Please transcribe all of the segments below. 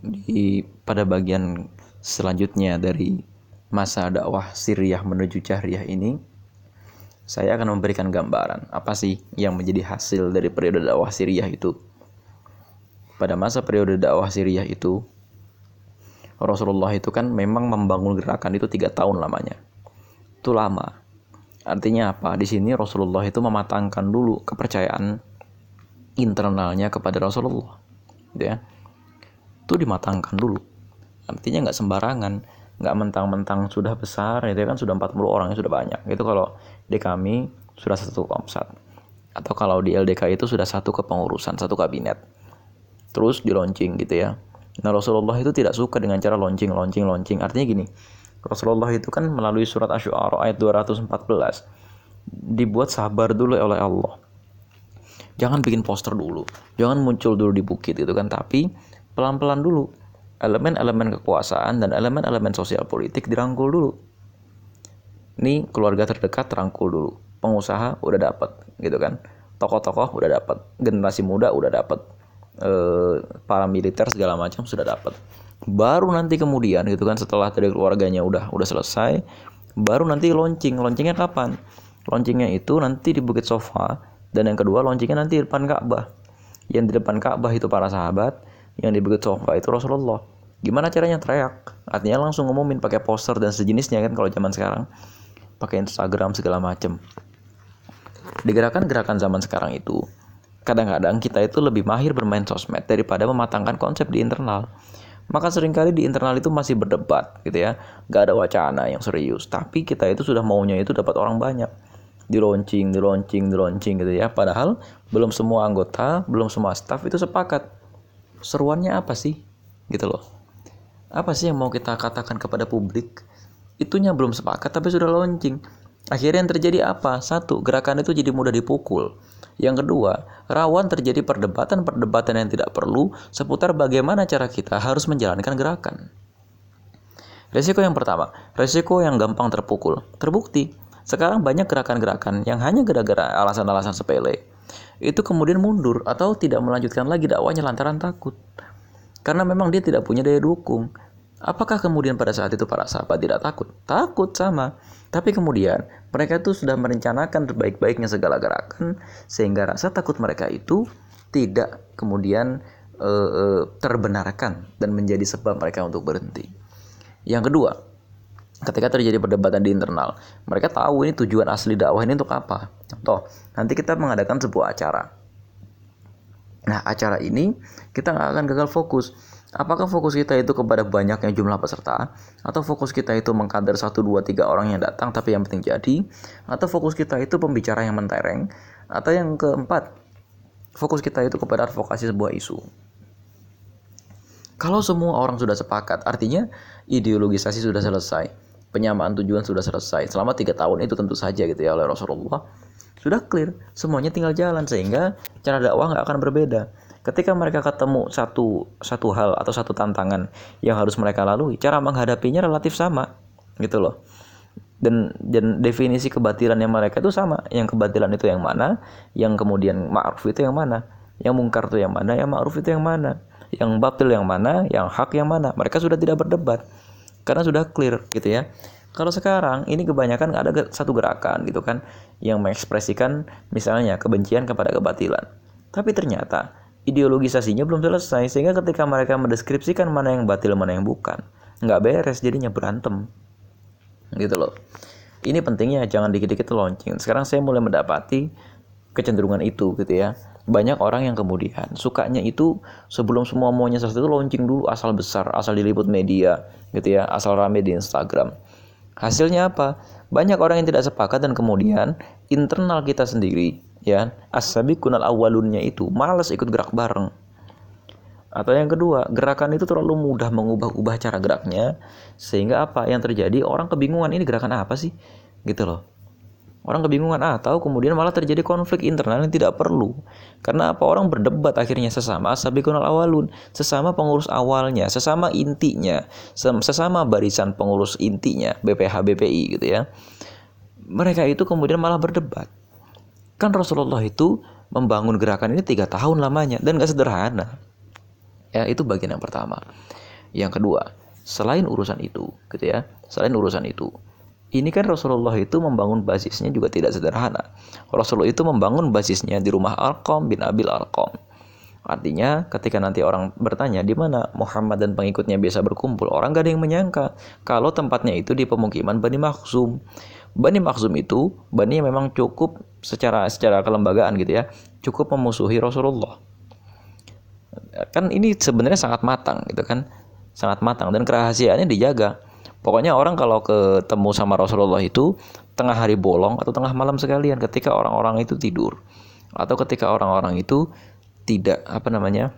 di pada bagian selanjutnya dari masa dakwah Siriah menuju Jahriyah ini saya akan memberikan gambaran apa sih yang menjadi hasil dari periode dakwah Siriah itu. Pada masa periode dakwah Siriah itu Rasulullah itu kan memang membangun gerakan itu tiga tahun lamanya. Itu lama. Artinya apa? Di sini Rasulullah itu mematangkan dulu kepercayaan internalnya kepada Rasulullah. Gitu ya itu dimatangkan dulu. Artinya nggak sembarangan nggak mentang-mentang sudah besar itu kan sudah 40 orang sudah banyak. Itu kalau di kami sudah satu komsat. Atau kalau di LDK itu sudah satu kepengurusan satu kabinet. Terus di launching gitu ya. Nah Rasulullah itu tidak suka dengan cara launching launching launching. Artinya gini Rasulullah itu kan melalui surat Asy-Syu'ara ayat 214 dibuat sabar dulu oleh Allah. Jangan bikin poster dulu. Jangan muncul dulu di bukit itu kan. Tapi pelan-pelan dulu. Elemen-elemen kekuasaan dan elemen-elemen sosial politik dirangkul dulu. Ini keluarga terdekat rangkul dulu. Pengusaha udah dapat, gitu kan. Tokoh-tokoh udah dapat, generasi muda udah dapat, e, para militer segala macam sudah dapat. Baru nanti kemudian gitu kan setelah dari keluarganya udah udah selesai, baru nanti launching. Launchingnya kapan? Launchingnya itu nanti di Bukit Sofa dan yang kedua launchingnya nanti di depan Ka'bah. Yang di depan Ka'bah itu para sahabat, yang di Bukit Sofa itu Rasulullah. Gimana caranya teriak? Artinya langsung ngumumin pakai poster dan sejenisnya kan kalau zaman sekarang. Pakai Instagram segala macem. Di gerakan-gerakan zaman sekarang itu, kadang-kadang kita itu lebih mahir bermain sosmed daripada mematangkan konsep di internal. Maka sering kali di internal itu masih berdebat gitu ya. Gak ada wacana yang serius. Tapi kita itu sudah maunya itu dapat orang banyak. Di launching, di launching, di launching gitu ya. Padahal belum semua anggota, belum semua staff itu sepakat seruannya apa sih? Gitu loh. Apa sih yang mau kita katakan kepada publik? Itunya belum sepakat tapi sudah launching. Akhirnya yang terjadi apa? Satu gerakan itu jadi mudah dipukul. Yang kedua rawan terjadi perdebatan-perdebatan yang tidak perlu seputar bagaimana cara kita harus menjalankan gerakan. Resiko yang pertama, resiko yang gampang terpukul. Terbukti, sekarang banyak gerakan-gerakan yang hanya gara-gara alasan-alasan sepele itu kemudian mundur atau tidak melanjutkan lagi dakwanya lantaran takut. Karena memang dia tidak punya daya dukung. Apakah kemudian pada saat itu para sahabat tidak takut? Takut sama. Tapi kemudian mereka itu sudah merencanakan terbaik-baiknya segala gerakan sehingga rasa takut mereka itu tidak kemudian e, e, terbenarkan dan menjadi sebab mereka untuk berhenti. Yang kedua, ketika terjadi perdebatan di internal, mereka tahu ini tujuan asli dakwah ini untuk apa. Contoh, nanti kita mengadakan sebuah acara. Nah, acara ini kita nggak akan gagal fokus. Apakah fokus kita itu kepada banyaknya jumlah peserta, atau fokus kita itu mengkader satu dua tiga orang yang datang tapi yang penting jadi, atau fokus kita itu pembicara yang mentereng, atau yang keempat, fokus kita itu kepada advokasi sebuah isu. Kalau semua orang sudah sepakat, artinya ideologisasi sudah selesai penyamaan tujuan sudah selesai. Selama tiga tahun itu tentu saja gitu ya oleh Rasulullah. Sudah clear. Semuanya tinggal jalan sehingga cara dakwah nggak akan berbeda. Ketika mereka ketemu satu satu hal atau satu tantangan yang harus mereka lalui cara menghadapinya relatif sama gitu loh. Dan dan definisi kebatilan yang mereka itu sama. Yang kebatilan itu yang mana yang kemudian ma'ruf itu yang mana yang mungkar itu yang mana yang ma'ruf itu yang mana yang batil yang mana yang hak yang mana. Mereka sudah tidak berdebat karena sudah clear gitu ya. Kalau sekarang ini kebanyakan ada satu gerakan gitu kan yang mengekspresikan misalnya kebencian kepada kebatilan. Tapi ternyata ideologisasinya belum selesai sehingga ketika mereka mendeskripsikan mana yang batil mana yang bukan nggak beres jadinya berantem. Gitu loh. Ini pentingnya jangan dikit-dikit launching. Sekarang saya mulai mendapati kecenderungan itu gitu ya banyak orang yang kemudian sukanya itu sebelum semua maunya sesuatu itu launching dulu asal besar asal diliput media gitu ya asal rame di Instagram. Hasilnya apa? Banyak orang yang tidak sepakat dan kemudian internal kita sendiri ya asabi kunal awalunnya itu malas ikut gerak bareng. Atau yang kedua gerakan itu terlalu mudah mengubah-ubah cara geraknya sehingga apa yang terjadi? Orang kebingungan ini gerakan apa sih? Gitu loh Orang kebingungan ah tahu kemudian malah terjadi konflik internal yang tidak perlu. Karena apa orang berdebat akhirnya sesama asabiqunal awalun, sesama pengurus awalnya, sesama intinya, sesama barisan pengurus intinya BPH BPI gitu ya. Mereka itu kemudian malah berdebat. Kan Rasulullah itu membangun gerakan ini tiga tahun lamanya dan gak sederhana. Ya, itu bagian yang pertama. Yang kedua, selain urusan itu, gitu ya. Selain urusan itu, ini kan Rasulullah itu membangun basisnya juga tidak sederhana. Rasulullah itu membangun basisnya di rumah Alqam bin Abil Alqam. Artinya ketika nanti orang bertanya di mana Muhammad dan pengikutnya biasa berkumpul, orang gak ada yang menyangka kalau tempatnya itu di pemukiman Bani Makhzum. Bani Makhzum itu Bani yang memang cukup secara secara kelembagaan gitu ya, cukup memusuhi Rasulullah. Kan ini sebenarnya sangat matang gitu kan, sangat matang dan kerahasiaannya dijaga. Pokoknya orang kalau ketemu sama Rasulullah itu tengah hari bolong atau tengah malam sekalian ketika orang-orang itu tidur. Atau ketika orang-orang itu tidak apa namanya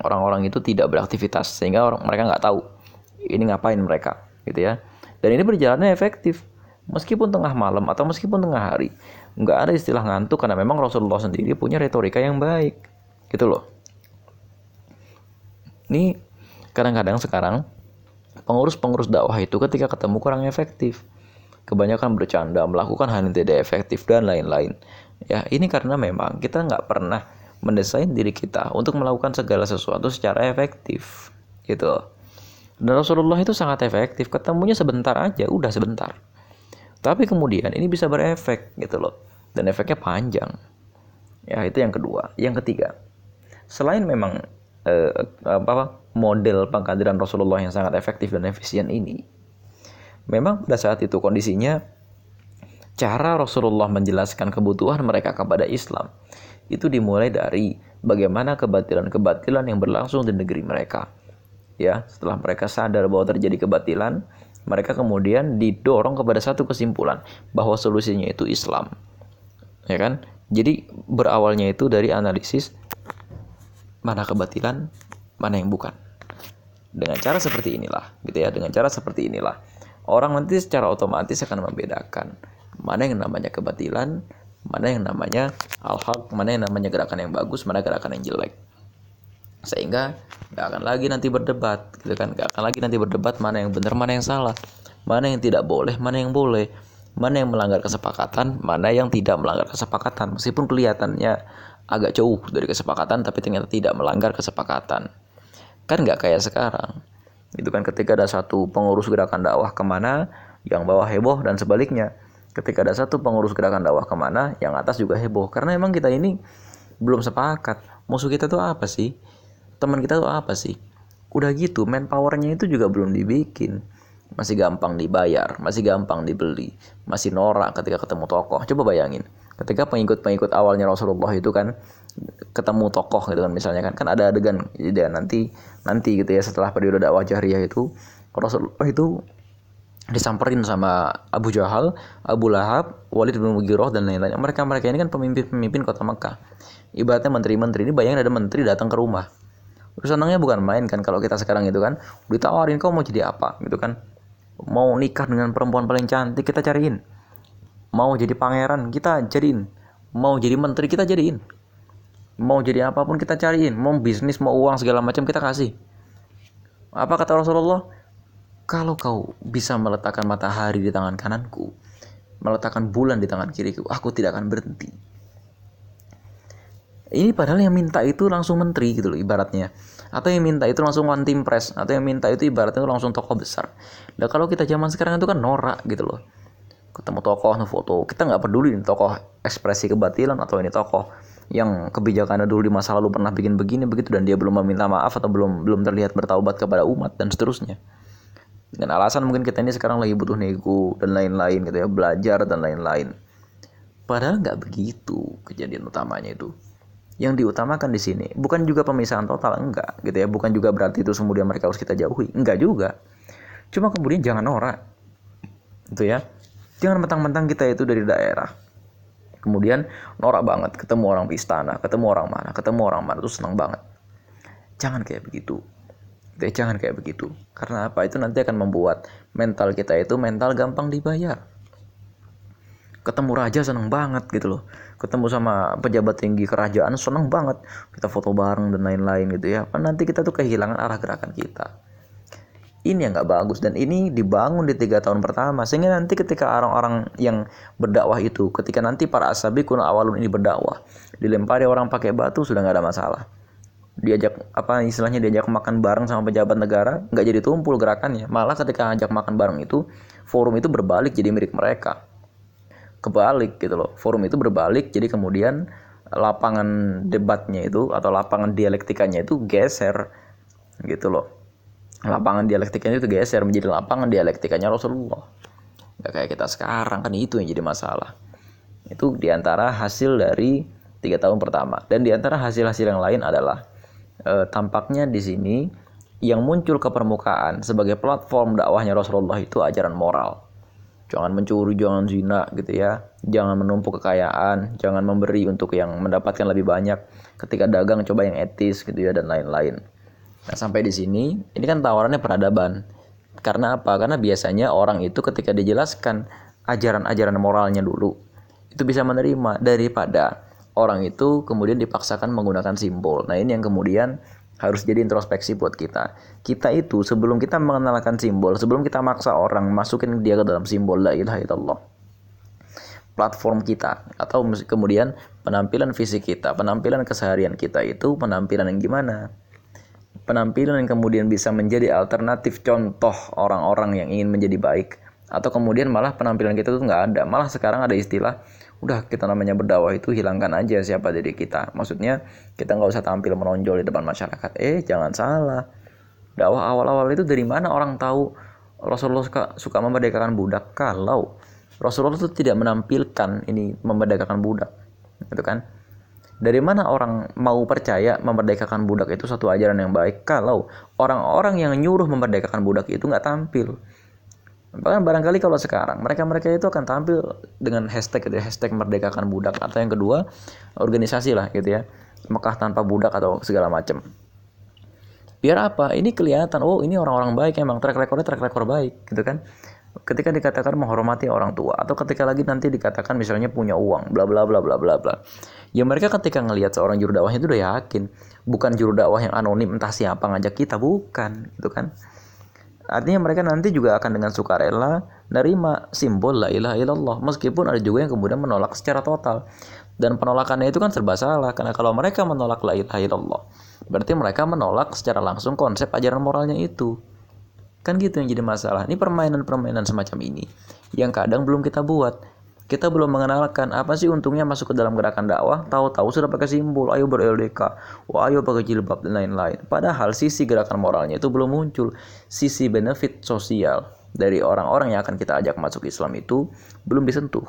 orang-orang itu tidak beraktivitas sehingga orang mereka nggak tahu ini ngapain mereka gitu ya. Dan ini berjalannya efektif. Meskipun tengah malam atau meskipun tengah hari nggak ada istilah ngantuk karena memang Rasulullah sendiri punya retorika yang baik gitu loh. Ini kadang-kadang sekarang pengurus-pengurus dakwah itu ketika ketemu kurang efektif. Kebanyakan bercanda melakukan hal yang tidak efektif dan lain-lain. Ya ini karena memang kita nggak pernah mendesain diri kita untuk melakukan segala sesuatu secara efektif gitu. Dan Rasulullah itu sangat efektif ketemunya sebentar aja udah sebentar. Tapi kemudian ini bisa berefek gitu loh. Dan efeknya panjang. Ya itu yang kedua. Yang ketiga selain memang eh, apa model pengkaderan Rasulullah yang sangat efektif dan efisien ini memang pada saat itu kondisinya cara Rasulullah menjelaskan kebutuhan mereka kepada Islam itu dimulai dari bagaimana kebatilan-kebatilan yang berlangsung di negeri mereka. Ya, setelah mereka sadar bahwa terjadi kebatilan, mereka kemudian didorong kepada satu kesimpulan bahwa solusinya itu Islam. Ya kan? Jadi berawalnya itu dari analisis mana kebatilan, mana yang bukan. Dengan cara seperti inilah, gitu ya. Dengan cara seperti inilah, orang nanti secara otomatis akan membedakan mana yang namanya kebatilan, mana yang namanya al-haq, mana yang namanya gerakan yang bagus, mana gerakan yang jelek. Sehingga nggak akan lagi nanti berdebat, gitu kan? Nggak akan lagi nanti berdebat mana yang benar, mana yang salah, mana yang tidak boleh, mana yang boleh, mana yang melanggar kesepakatan, mana yang tidak melanggar kesepakatan. Meskipun kelihatannya agak jauh dari kesepakatan, tapi ternyata tidak melanggar kesepakatan. Kan nggak kayak sekarang. Itu kan ketika ada satu pengurus gerakan dakwah ke mana, yang bawa heboh dan sebaliknya. Ketika ada satu pengurus gerakan dakwah ke mana yang atas juga heboh. Karena emang kita ini belum sepakat. Musuh kita tuh apa sih? Teman kita tuh apa sih? Udah gitu manpowernya itu juga belum dibikin. Masih gampang dibayar masih gampang dibeli masih norak ketika ketemu tokoh. Coba bayangin ketika pengikut-pengikut awalnya Rasulullah itu kan ketemu tokoh gitu kan misalnya kan kan ada adegan ya nanti nanti gitu ya setelah periode dakwah jahriyah itu Rasulullah itu disamperin sama Abu Jahal, Abu Lahab, Walid bin Mughirah dan lain-lain. Mereka-mereka ini kan pemimpin-pemimpin kota Mekah. Ibaratnya menteri-menteri ini bayangin ada menteri datang ke rumah. Terus senangnya bukan main kan kalau kita sekarang itu kan ditawarin kau mau jadi apa gitu kan. Mau nikah dengan perempuan paling cantik kita cariin. Mau jadi pangeran kita jadiin. Mau jadi menteri kita jadiin. Mau jadi apa pun kita cariin. Mau bisnis, mau uang segala macam kita kasih. Apa kata Rasulullah? Kalau kau bisa meletakkan matahari di tangan kananku, meletakkan bulan di tangan kiriku, aku tidak akan berhenti. Ini padahal yang minta itu langsung menteri gitu loh ibaratnya. Atau yang minta itu langsung one team press. Atau yang minta itu ibaratnya itu langsung tokoh besar. Nah kalau kita zaman sekarang itu kan norak gitu loh. Ketemu tokoh, foto. Kita nggak peduli ini tokoh ekspresi kebatilan atau ini tokoh yang kebijakannya dulu di masa lalu pernah bikin begini begitu dan dia belum meminta maaf atau belum belum terlihat bertaubat kepada umat dan seterusnya. Dengan alasan mungkin kita ini sekarang lagi butuh nego dan lain-lain gitu ya belajar dan lain-lain. Padahal nggak begitu kejadian utamanya itu. Yang diutamakan di sini bukan juga pemisahan total enggak gitu ya. Bukan juga berarti itu kemudian mereka harus kita jauhi enggak juga. Cuma kemudian jangan norak itu ya. Jangan mentang-mentang kita itu dari daerah kemudian norak banget ketemu orang istana ketemu orang mana ketemu orang mana tuh senang banget jangan kayak begitu Gitu ya, jangan kayak begitu. Karena apa? Itu nanti akan membuat mental kita itu mental gampang dibayar. Ketemu raja seneng banget gitu loh. Ketemu sama pejabat tinggi kerajaan seneng banget. Kita foto bareng dan lain-lain gitu ya. Apa nanti kita tuh kehilangan arah gerakan kita. Ini yang nggak bagus. Dan ini dibangun di tiga tahun pertama. Sehingga nanti ketika orang-orang yang berdakwah itu ketika nanti para asabi kuna awalun ini berdakwah dilempari orang pakai batu sudah nggak ada masalah. Diajak apa istilahnya diajak makan bareng sama pejabat negara nggak jadi tumpul gerakannya. Malah ketika ajak makan bareng itu forum itu berbalik jadi milik mereka. Kebalik gitu loh. Forum itu berbalik jadi kemudian lapangan debatnya itu atau lapangan dialektikanya itu geser gitu loh lapangan dialektikanya itu geser menjadi lapangan dialektikanya Rasulullah nggak kayak kita sekarang kan itu yang jadi masalah itu di antara hasil dari tiga tahun pertama dan di antara hasil-hasil yang lain adalah e, tampaknya di sini yang muncul ke permukaan sebagai platform dakwahnya Rasulullah itu ajaran moral. Jangan mencuri, jangan zina gitu ya. Jangan menumpuk kekayaan, jangan memberi untuk yang mendapatkan lebih banyak. Ketika dagang coba yang etis gitu ya dan lain-lain. Nah, sampai di sini ini kan tawarannya peradaban. Karena apa? Karena biasanya orang itu ketika dijelaskan ajaran-ajaran moralnya dulu itu bisa menerima daripada orang itu kemudian dipaksakan menggunakan simbol. Nah, ini yang kemudian harus jadi introspeksi buat kita. Kita itu sebelum kita mengenalkan simbol, sebelum kita maksa orang masukin dia ke dalam simbol la ilaha illallah. Platform kita atau kemudian penampilan fisik kita, penampilan keseharian kita itu penampilan yang gimana? Penampilan yang kemudian bisa menjadi alternatif contoh orang-orang yang ingin menjadi baik. Atau kemudian malah penampilan kita itu nggak ada. Malah sekarang ada istilah udah kita namanya berdakwah itu hilangkan aja siapa diri kita. Maksudnya kita nggak usah tampil menonjol di depan masyarakat. Eh jangan salah. Dakwah awal-awal itu dari mana orang tahu? Rasulullah suka, suka memerdekakan budak. Kalau Rasulullah itu tidak menampilkan ini memerdekakan budak. Gitu kan dari mana orang mau percaya memerdekakan budak itu satu ajaran yang baik kalau orang-orang yang nyuruh memerdekakan budak itu nggak tampil Bahkan barangkali kalau sekarang mereka-mereka itu akan tampil dengan hashtag gitu ya, hashtag merdekakan budak atau yang kedua organisasi lah gitu ya. Mekah tanpa budak atau segala macam. Biar apa? Ini kelihatan oh ini orang-orang baik emang track recordnya track record baik gitu kan. Ketika dikatakan menghormati orang tua atau ketika lagi nanti dikatakan misalnya punya uang bla bla bla bla bla bla. Ya mereka ketika ngelihat seorang juru dakwahnya itu udah yakin bukan juru dakwah yang anonim entah siapa ngajak kita bukan gitu kan Artinya mereka nanti juga akan dengan sukarela nerima simbol la ilaha illallah meskipun ada juga yang kemudian menolak secara total. Dan penolakannya itu kan serba salah karena kalau mereka menolak la ilaha illallah berarti mereka menolak secara langsung konsep ajaran moralnya itu. Kan gitu yang jadi masalah. Ini permainan-permainan semacam ini yang kadang belum kita buat. Kita belum mengenalkan apa sih untungnya masuk ke dalam gerakan dakwah. Tahu-tahu sudah pakai simbol ayo ber-LDK wah ayo pakai jilbab dan lain-lain. Padahal sisi gerakan moralnya itu belum muncul. Sisi benefit sosial dari orang-orang yang akan kita ajak masuk Islam itu belum disentuh.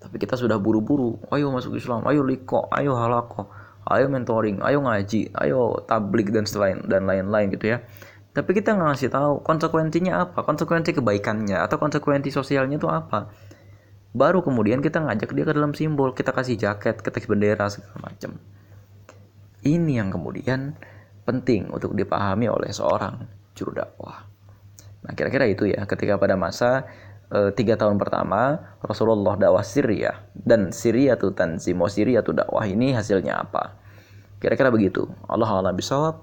Tapi kita sudah buru-buru. Ayo masuk Islam ayo liko ayo halako ayo mentoring ayo ngaji ayo tablik dan dan lain-lain gitu ya tapi kita nggak ngasih tahu konsekuensinya apa? Konsekuensi kebaikannya atau konsekuensi sosialnya itu apa? Baru kemudian kita ngajak dia ke dalam simbol kita kasih jaket ketek bendera segala macam ini yang kemudian penting untuk dipahami oleh seorang juru dakwah. Nah kira-kira itu ya ketika pada masa e, tiga tahun pertama Rasulullah dakwah Syria dan Syria tuh tanzimo Syria tuh dakwah ini hasilnya apa? Kira-kira begitu. Allah alam bisawab